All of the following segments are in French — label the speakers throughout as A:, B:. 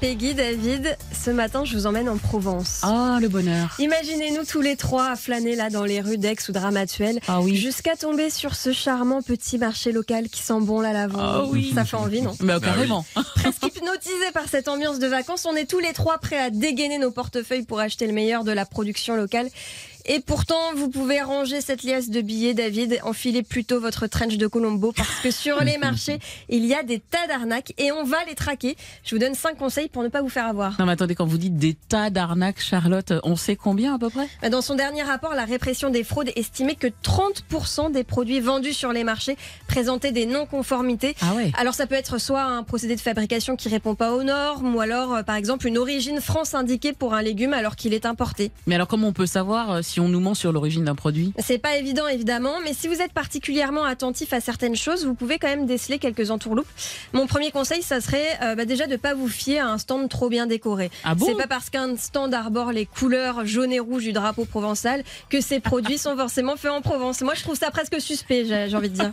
A: Peggy, David. Ce matin, je vous emmène en Provence.
B: Ah, le bonheur.
A: Imaginez-nous tous les trois à flâner là dans les rues d'Aix ou de Ramatuelle.
B: Ah oui.
A: Jusqu'à tomber sur ce charmant petit marché local qui sent bon la lavande.
B: Ah oui.
A: Ça fait envie, non
B: Bah, carrément.
A: Presque hypnotisés par cette ambiance de vacances, on est tous les trois prêts à dégainer nos portefeuilles pour acheter le meilleur de la production locale. Et pourtant, vous pouvez ranger cette liasse de billets, David, enfilez plutôt votre trench de Colombo parce que sur les marchés, il y a des tas d'arnaques et on va les traquer. Je vous donne cinq conseils pour ne pas vous faire avoir.
B: Non, mais attendez, quand vous dites des tas d'arnaques, Charlotte, on sait combien à peu près?
A: Dans son dernier rapport, la répression des fraudes estimait que 30% des produits vendus sur les marchés présentaient des non-conformités.
B: Ah ouais.
A: Alors ça peut être soit un procédé de fabrication qui répond pas aux normes, ou alors euh, par exemple une origine France indiquée pour un légume alors qu'il est importé.
B: Mais alors, comment on peut savoir euh, si on nous ment sur l'origine d'un produit
A: C'est pas évident évidemment, mais si vous êtes particulièrement attentif à certaines choses, vous pouvez quand même déceler quelques entourloupes. Mon premier conseil, ça serait euh, bah, déjà de pas vous fier à un stand trop bien décoré.
B: Ah bon
A: C'est pas parce qu'un stand arbore les couleurs jaune et rouge du drapeau provençal que ces produits sont forcément faits en Provence. Moi, je trouve ça presque suspect, j'ai j'ai envie de dire.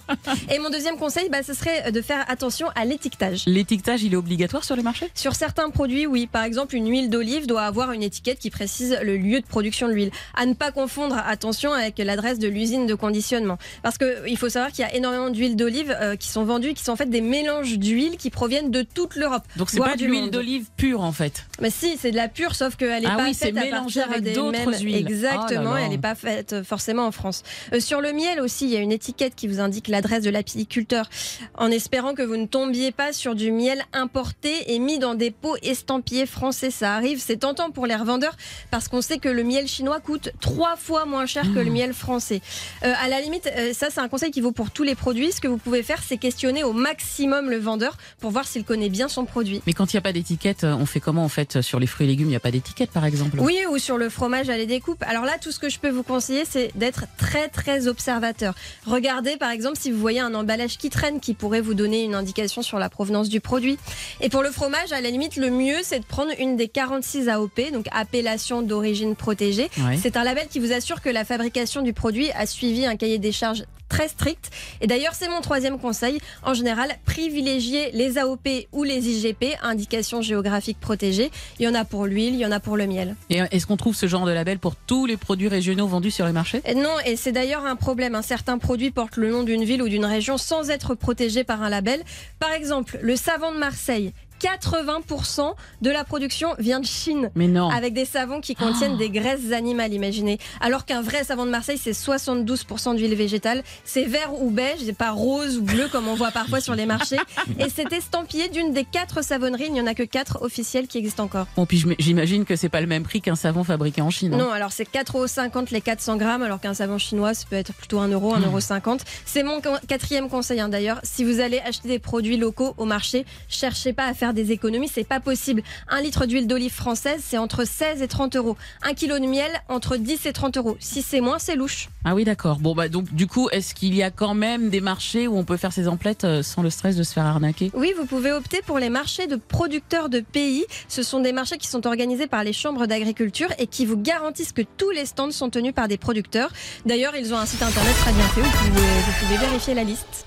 A: Et mon deuxième conseil, bah, ce serait de faire attention à l'étiquetage.
B: L'étiquetage, il est obligatoire sur les marchés?
A: Sur certains produits, oui. Par exemple, une huile d'olive doit avoir une étiquette qui précise le lieu de production de l'huile. À ne pas confondre, attention, avec l'adresse de l'usine de conditionnement. Parce qu'il faut savoir qu'il y a énormément d'huiles d'olive euh, qui sont vendues, qui sont en fait des mélanges d'huiles qui proviennent de toute l'Europe.
B: Donc, c'est pas de l'huile d'olive pure en fait.
A: Mais si, c'est de la pure, sauf qu'elle n'est
B: Ah
A: pas
B: oui,
A: faite à
B: mélangé
A: partir
B: avec
A: des
B: d'autres
A: mêmes.
B: huiles.
A: Exactement,
B: Oh là là.
A: elle n'est pas faite euh, forcément en France. Euh, sur le miel aussi, il y a une étiquette qui vous indique l'adresse de l'apiculteur, en espérant que vous ne tombiez pas sur du miel importé et mis dans des pots estampillés français. Ça arrive, c'est tentant pour les revendeurs parce qu'on sait que le miel chinois coûte trois fois moins cher que le miel français. Euh, à la limite, euh, ça c'est un conseil qui vaut pour tous les produits. Ce que vous pouvez faire, c'est questionner au maximum le vendeur pour voir s'il connaît bien son produit.
B: Mais quand il n'y a pas d'étiquette, euh, on fait comment en fait Sur les fruits et légumes, il n'y a pas d'étiquette par exemple?
A: Oui, ou sur le fromage à les découpes. Alors là, tout ce que je peux vous conseiller, c'est d'être très très observateur. Regardez par exemple si vous voyez un emballage qui traîne qui pourrait vous donner une indication sur la provenance du produit. Et pour le fromage, à la limite, le mieux, c'est de prendre une des 46 AOP, donc appellation d'origine protégée. C'est un label qui vous assure que la fabrication du produit a suivi un cahier des charges très strict. Et d'ailleurs, c'est mon troisième conseil. En général, privilégiez les AOP ou les IGP, indications géographiques protégées. Il y en a pour l'huile, il y en a pour le miel.
B: Et euh, est-ce qu'on trouve ce genre de label pour tous les produits régionaux vendus sur les marchés?
A: Et Non, et c'est d'ailleurs un problème. Un certain produit porte le nom d'une ville ou d'une région sans être protégé par un label. Par exemple, le savon de Marseille. 80% de la production vient de Chine.
B: Mais non.
A: Avec des savons qui contiennent
B: Oh.
A: des graisses animales, imaginez. Alors qu'un vrai savon de Marseille, c'est 72% d'huile végétale. C'est vert ou beige, c'est pas rose ou bleu comme on voit parfois sur les marchés. Et c'est estampillé d'une des quatre savonneries. Il n'y en a que quatre officielles qui existent encore.
B: Bon, puis j'im- j'imagine que c'est pas le même prix qu'un savon fabriqué en Chine. hein.
A: Non, alors c'est 4,50 euros les 400 grammes, alors qu'un savon chinois, ça peut être plutôt 1 euro, 1,50 euro. C'est mon quatrième conseil hein, d'ailleurs. Si vous allez acheter des produits locaux au marché, cherchez pas à faire des économies, c'est pas possible. Un litre d'huile d'olive française, c'est entre 16 et 30 euros. Un kilo de miel, entre 10 et 30 euros. Si c'est moins, c'est louche.
B: Ah oui, d'accord. Bon, bah donc du coup, est-ce qu'il y a quand même des marchés où on peut faire ses emplettes euh, sans le stress de se faire arnaquer?
A: Oui, vous pouvez opter pour les marchés de producteurs de pays. Ce sont des marchés qui sont organisés par les chambres d'agriculture et qui vous garantissent que tous les stands sont tenus par des producteurs. D'ailleurs, ils ont un site internet très bien fait où vous pouvez, vous pouvez vérifier la liste.